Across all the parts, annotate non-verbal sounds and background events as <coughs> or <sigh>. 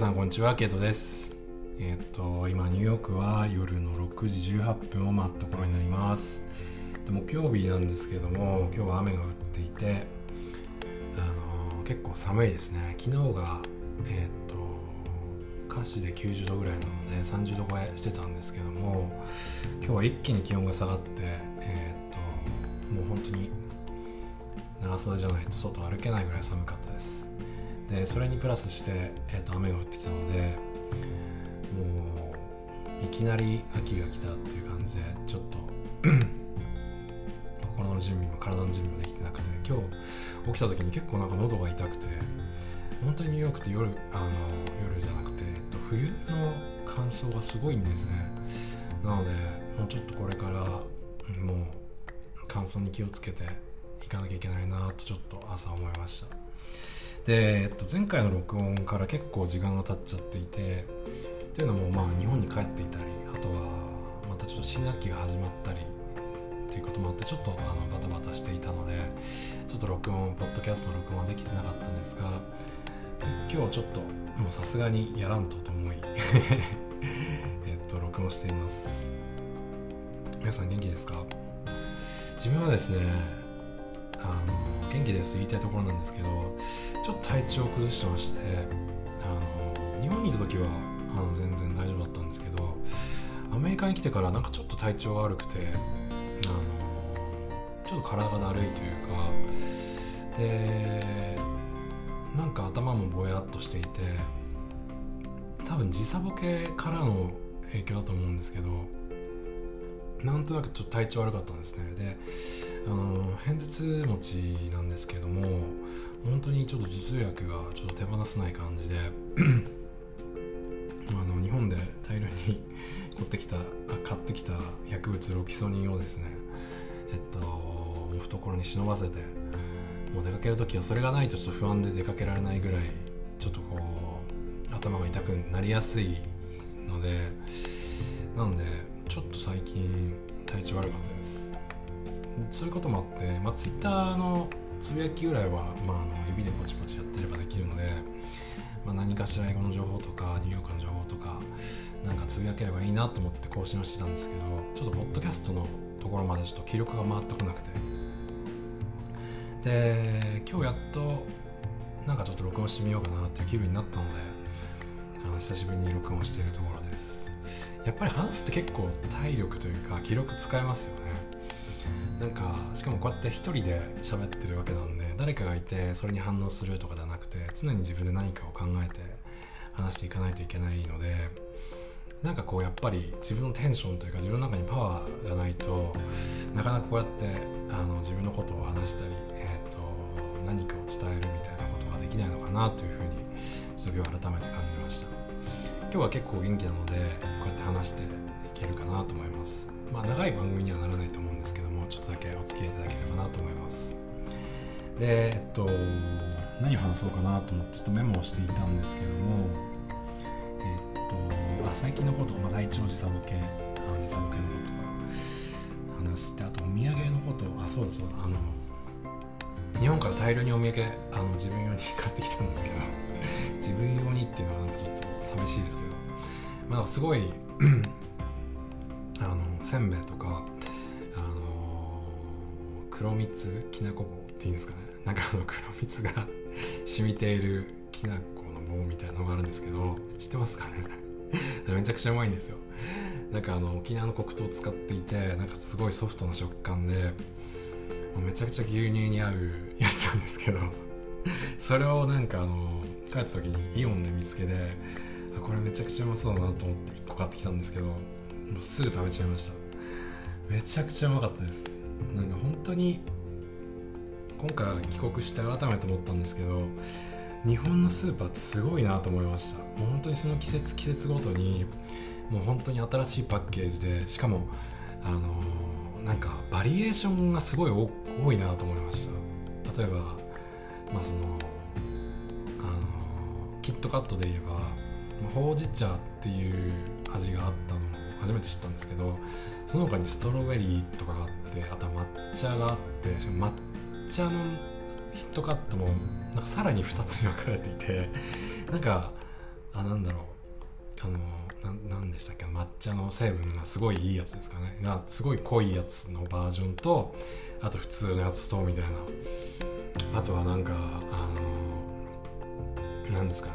さんこんにちはケイトです。えっ、と今ニューヨークは夜の6時18分を待ったところになります。木曜日なんですけども今日は雨が降っていてあの結構寒いですね。昨日がえっ、と歌詞で90度ぐらいなので30度超えしてたんですけども今日は一気に気温が下がってえっ、ともう本当に長袖じゃないと外歩けないぐらい寒かったです。でそれにプラスして、えーと、雨が降ってきたのでもういきなり秋が来たっていう感じでちょっと <clears throat> 心の準備も体の準備もできてなくて今日起きた時に結構なんか喉が痛くて本当にニューヨークって夜あの夜じゃなくて、えっと、冬の乾燥がすごいんですね。なのでもうちょっとこれからもう乾燥に気をつけていかなきゃいけないなとちょっと朝思いました。で、えっと、前回の録音から結構時間が経っちゃっていてっていうのもまあ日本に帰っていたりあとはまたちょっと新学期が始まったりっていうこともあってちょっとあのバタバタしていたのでちょっと録音ポッドキャストの録音はできてなかったんですが今日はちょっともうさすがにやらんとと思い <laughs> えっと録音しています。皆さん元気ですか？自分はですねあの元気です言いたいところなんですけどちょっと体調を崩してましてあの日本にいた時はあの全然大丈夫だったんですけどアメリカに来てからなんかちょっと体調が悪くてあのちょっと体がだるいというかでなんか頭もぼやっとしていて多分時差ボケからの影響だと思うんですけどなんとなくちょっと体調悪かったんですね。であの片頭痛持ちなんですけども本当にちょっと頭痛薬がちょっと手放せない感じで <clears throat> あの日本で大量に買ってきた <laughs> 買ってきた薬物ロキソニンをですねえっと懐に忍ばせてもう出かける時はそれがないとちょっと不安で出かけられないぐらいちょっとこう頭が痛くなりやすいのでなのでちょっと最近体調悪かったです。そういうこともあって、まあ、Twitter のつぶやきぐらいは、まあ、あの指でポチポチやってればできるので、まあ、何かしら英語の情報とかニューヨークの情報とかなんかつぶやければいいなと思って更新をしてたんですけどちょっとポッドキャストのところまでちょっと記録が回ってこなくて。で今日やっとなんかちょっと録音してみようかなっていう気分になったのであの久しぶりに録音しているところです。やっぱり話すって結構体力というか記録使えますよね。なんかしかもこうやって一人で喋ってるわけなんで誰かがいてそれに反応するとかではなくて常に自分で何かを考えて話していかないといけないのでなんかこうやっぱり自分のテンションというか自分の中にパワーがないとなかなかこうやってあの自分のことを話したり、えーと、何かを伝えるみたいなことができないのかなというふうにちょっと今日改めて感じました。今日は結構元気なので話していけるかなと思います。まあ長い番組にはならないと思うんですけどもちょっとだけお付き合いいただければなと思います。でえっと何を話そうかなと思ってちょっとメモをしていたんですけどもえっとあ最近のこと、まあ、体調時差ボケあ時差ボケのこと話してあとお土産のことあそうだそうだあの日本から大量にお土産あの自分用に買ってきたんですけど自分用にっていうのはなんかちょっと寂しいですけどまあすごい <clears throat> あのせんべいとかあの黒蜜きなこ棒っていうんですかね。なんかあの黒蜜が <laughs> 染みているきなこの棒みたいなのがあるんですけど知ってますかね？<laughs> めちゃくちゃうまいんですよ。なんかあの沖縄の黒糖を使っていてなんかすごいソフトな食感でめちゃくちゃ牛乳に合うやつなんですけどそれをなんかあの帰った時にイオンで見つけてこれめちゃくちゃうまそうだなと思って1個買ってきたんですけどもうすぐ食べちゃいました。めちゃくちゃうまかったです。なんか本当に今回帰国して改めて思ったんですけど日本のスーパーってすごいなと思いました。もう本当にその季節季節ごとにもう本当に新しいパッケージでしかもあのー、なんかバリエーションがすごい多いなと思いました。例えばまあそのあのー、キットカットで言えばほうじ茶っていう味があったのを初めて知ったんですけどその他にストロベリーとかがあってあとは抹茶があってしかも抹茶のヒットカットもなんかさらに2つに分かれていて <laughs> なんかあなんだろう。あのななんでしたっけ？抹茶の成分がすごいいいやつですかね。がすごい濃いやつのバージョンとあと普通のやつとみたいな。あとはなんかあのなんですかね。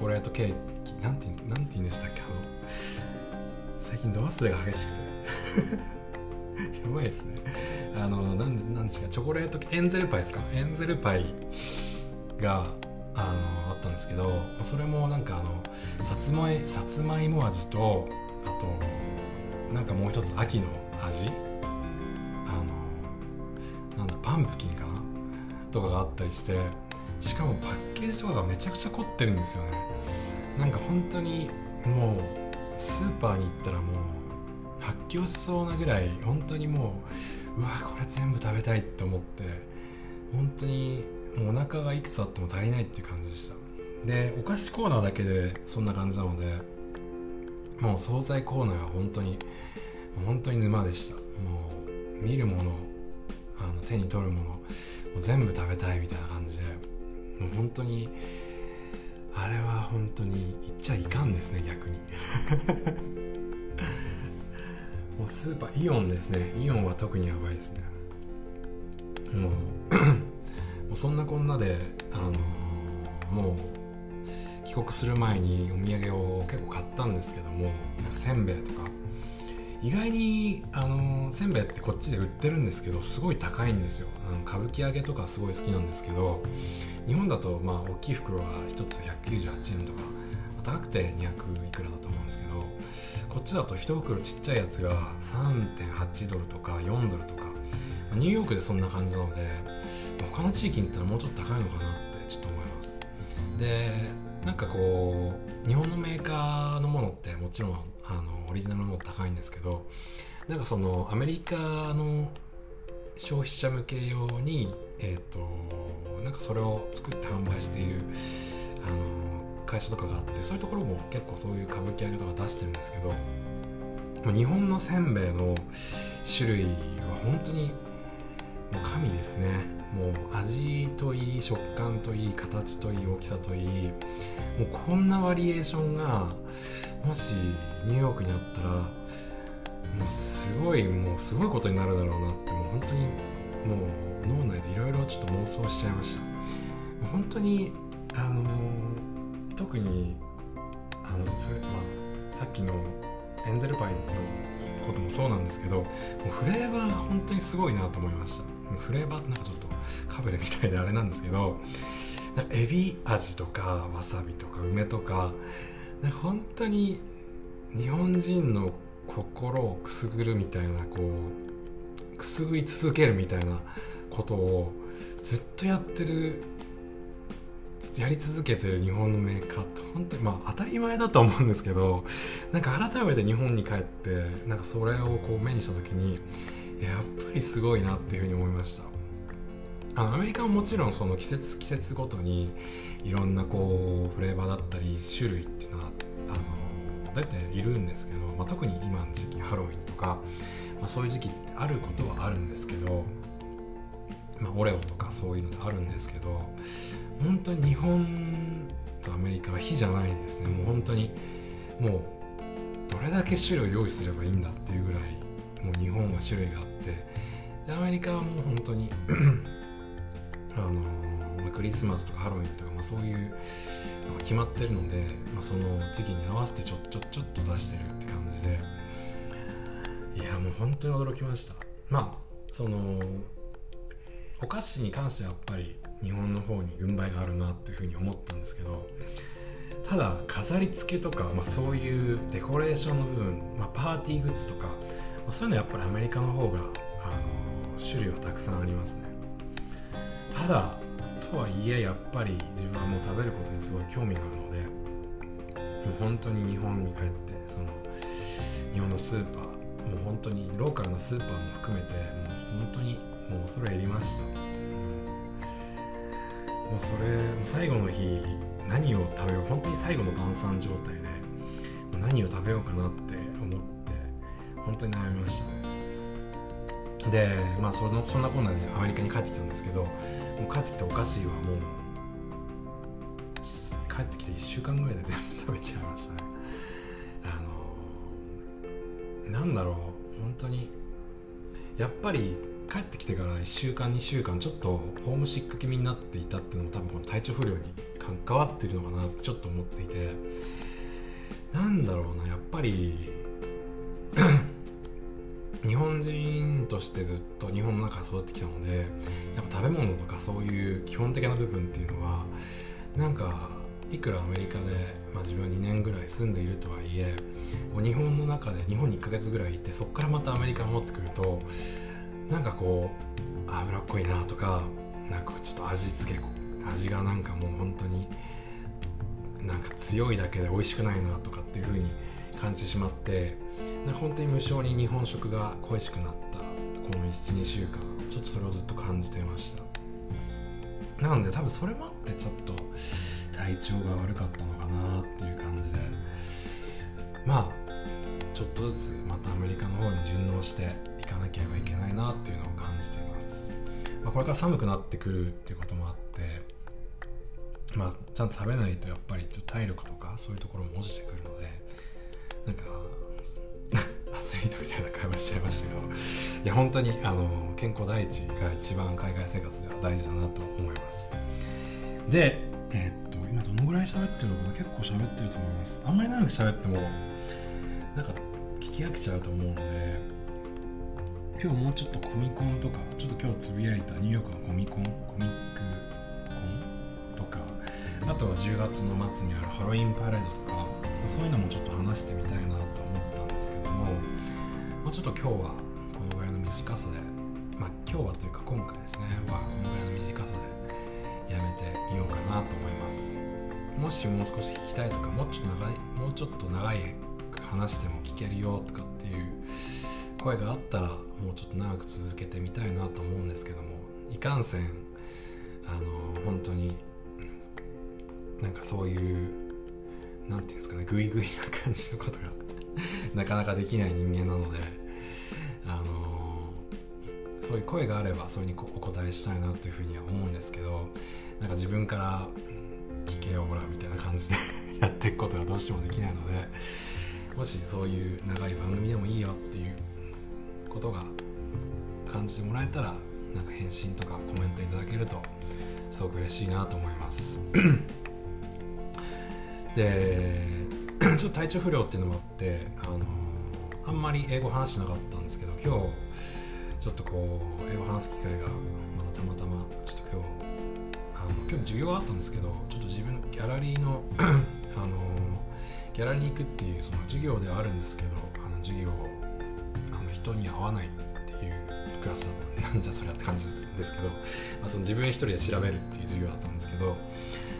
ョコレートケーキなんてなんて言うんでしたっけあの最近度忘れが激しくて。<laughs> やばいですね。あのなんなんですかチョコレートエンゼルパイですか？エンゼルパイがあのあったんですけどそれもなんかあのさつまいさつまいも味とあとなんかもう一つ秋の味？あのなんだパンプキンかな？とかがあったりしてしかもパッケージとかがめちゃくちゃ凝ってるんですよね。なんか本当にもうスーパーに行ったらもう発狂しそうなぐらい本当にもううわこれ全部食べたいって思って本当にもうお腹がいくつあっても足りないっていう感じでした。でお菓子コーナーだけでそんな感じなのでもう惣菜コーナーは本当に本当に沼でした。もう見るものあの手に取るものも全部食べたいみたいな感じで。もう本当にあれは本当に言っちゃいかんですね逆に。<laughs> もうスーパーイオンですね。イオンは特にやばいですね。もう <coughs> もうそんなこんなで、あのー、もう帰国する前にお土産を結構買ったんですけどもなんかせんべいとか。意外に、あのー、せんべいってこっちで売ってるんですけどすごい高いんですよ。あの歌舞伎揚げとかすごい好きなんですけど日本だとまあ大きい袋が1つ198円とか高くて200いくらだと思うんですけどこっちだと1袋ちっちゃいやつが3.8ドルとか4ドルとかニューヨークでそんな感じなので他の地域に行ったらもうちょっと高いのかなってちょっと思います。でなんかこう日本のメーカーのものってもちろんあのオリジナルのもの高いんですけどなんかそのアメリカの消費者向け用にえ、ー、となんかそれを作って販売しているあの会社とかがあってそういうところも結構そういう歌舞伎揚げとか出してるんですけど日本のせんべいの種類は本当にもう神ですね。もう味といい食感といい形といい大きさといいもうこんなバリエーションがもしニューヨークにあったらもうすごいもうすごいことになるだろうなって本当にもう脳内でいろいろちょっと妄想しちゃいました。本当にあの特にあの、まあ、さっきのエンゼルパイのこともそうなんですけどもうフレーバー本当にすごいなと思いました。フレーバーってなんかちょっとカブレみたいであれなんですけどなんかエビ味とかわさびとか梅とかなんか本当に日本人の心をくすぐるみたいなこうくすぐり続けるみたいなことをずっとやってるやり続けてる日本のメーカーって本当にまあ当たり前だと思うんですけど <laughs> なんか改めて日本に帰ってなんかそれをこう目にした時にやっぱりすごいなっていうふうに思いました。あのアメリカももちろんその季節季節ごとにいろんなこうフレーバーだったり種類っていうのはあの出ているんですけど、まあ、特に今の時期ハロウィンとか、まあ、そういう時期ってあることはあるんですけど、まあ、オレオとかそういうのがあるんですけど本当に日本とアメリカは比じゃないですね。もう本当にもうどれだけ種類を用意すればいいんだっていうぐらいもう日本は種類があってでアメリカはもう本当に <clears throat> あの、クリスマスとかハロウィンとか、まあ、そういうのが決まってるので、まあ、その時期に合わせてちょっちょっちょっと出してるって感じでも本当に驚きました。まあそのお菓子に関してはやっぱり日本の方に軍配があるなっていうふうに思ったんですけどただ飾り付けとか、まあ、そういうデコレーションの部分、まあ、パーティーグッズとか、まあ、そういうのはやっぱりアメリカの方があの種類はたくさんありますね。ただとはいえやっぱり自分はもう食べることにすごい興味があるのでもう本当に日本に帰ってその日本のスーパーもう本当にローカルなスーパーも含めてもう本当にもう恐れ入りました、うん、もうそれもう最後の日何を食べよう本当に最後の晩餐状態で何を食べようかなって思って本当に悩みましたね。でまあそのそんなこんなでアメリカに帰ってきたんですけどもう帰ってきたお菓子はもう帰ってきて1週間ぐらいで全部食べちゃいましたね。なんだろう本当に。やっぱり帰ってきてから1週間2週間ちょっとホームシック気味になっていたっていうのも多分この体調不良に関わってるのかなってちょっと思っていて。なんだろうなやっぱり <clears throat> 日本人としてずっと日本の中で育ってきたのでやっぱ食べ物とかそういう基本的な部分っていうのはなんかいくらアメリカで、まあ、自分は2年ぐらい住んでいるとはいえ日本の中で日本に1ヶ月ぐらいいてそこからまたアメリカに戻ってくるとなんかこう脂っこいなとかなんかちょっと味付け味がなんかもう本当になんか強いだけで美味しくないなとかっていう風に感じてしまってなんか本当に無性に日本食が恋しくなったこの12週間ちょっとそれをずっと感じてました。なので多分それもあってちょっと体調が悪かったのかなっていう感じでまあちょっとずつまたアメリカの方に順応していかなければいけないなっていうのを感じています、まあ、これから寒くなってくるっていうこともあってまあちゃんと食べないとやっぱりちょっと体力とかそういうところも落ちてくるのでなんか <laughs> アスリートみたいな会話しちゃいましたけどいや本当にあの健康第一が一番海外生活では大事だなと思います。でえー、っらい喋ってるのかな結構喋ってると思います。あんまり長く喋ってもなんか聞き飽きちゃうと思うので今日もうちょっとコミコンとかちょっと今日つぶやいたニューヨークのコミコンコミックコンとかあとは10月の末にあるハロウィンパレードとかそういうのもちょっと話してみたいなと思ったんですけども、まあ、ちょっと今日はこのぐらいの短さでまあ今日はというか今回ですね。はこのぐらいの短さでやめてみようかなと思います。もしもう少し聞きたいとかもうちょっと長いもうちょっと長い話しても聞けるよとかっていう声があったらもうちょっと長く続けてみたいなと思うんですけどもいかんせんあの本当になんかそういう何て言うんですかねグイグイな感じのことがなかなかできない人間なので <laughs> あのそういう声があればそれにお答えしたいなというふうには思うんですけどなんか自分から聞けよほらみたいな感じで <laughs> やっていくことがどうしてもできないのでもしそういう長い番組でもいいよっていうことが感じてもらえたらなんか返信とかコメントいただけるとすごく嬉しいなと思います。<clears throat> で <clears throat> ちょっと体調不良っていうのもあってあのあんまり英語話しなかったんですけど今日ちょっとこう英語話す機会がまだたまたまちょっと今日今日授業があったんですけどちょっと自分ギャラリーの <clears throat> あのギャラリーに行くっていうその授業ではあるんですけどあの授業あの人に会わないっていうクラスだったなんじゃそりゃって感じですけど、まあ、その自分一人で調べるっていう授業だったんですけど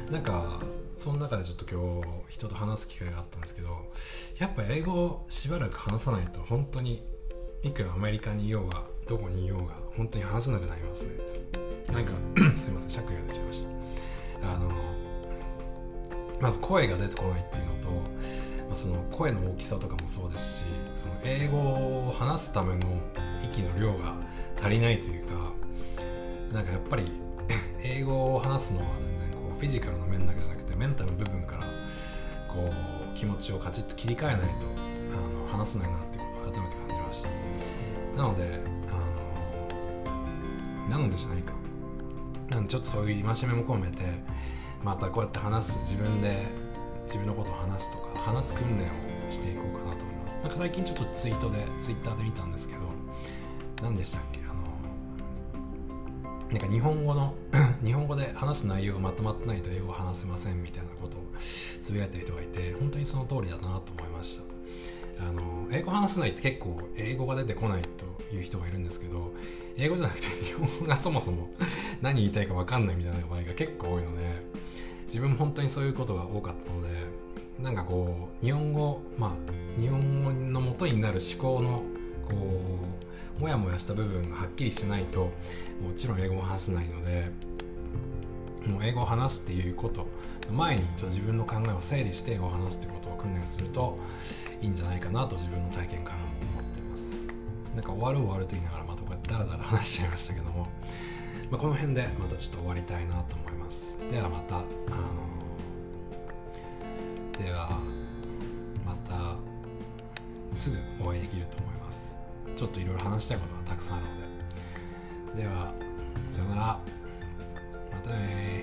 なんかその中でちょっと今日人と話す機会があったんですけどやっぱ英語をしばらく話さないと本当にいくらアメリカにいようがどこにいようが本当に話せなくなりますね。なんか <clears throat> すいません尺が出まず声が出てこないっていうのと、まあ、その声の大きさとかもそうですしその英語を話すための息の量が足りないというかなんかやっぱり英語を話すのは全然こうフィジカルの面だけじゃなくてメンタルの部分からこう気持ちをカチッと切り替えないとあの話せないなってことを改めて感じました。なのであのなのでじゃないか。なんちょっとそういう戒めも込めてまたこうやって話す自分で自分のことを話すとか話す訓練をしていこうかなと思います。なんか最近ちょっとツイートでツイッターで見たんですけど何でしたっけ？あのなんか日本語の <clears throat> 日本語で話す内容がまとまってないと英語を話せませんみたいなことをつぶやいてる人がいて本当にその通りだなと思いました。あの英語話せないって結構英語が出てこないという人がいるんですけど英語じゃなくて日本語がそもそも何言いたいか分かんないみたいな場合が結構多いので自分も本当にそういうことが多かったのでなんかこう日本語まあ日本語の元になる思考のこうモヤモヤした部分がはっきりしないともちろん英語も話せないのでもう英語を話すっていうことの前にちょ自分の考えを整理して英語を話すっていうことを訓練するといいんじゃないかなと自分の体験からも思ってます。なんか終わる終わると言いながらまたこうやってダラダラ話しちゃいましたけども、まあ、この辺でまたちょっと終わりたいなと思います。ではまたあのではまたすぐお会いできると思います。ちょっといろいろ話したいことがたくさんあるので。ではさよなら。またね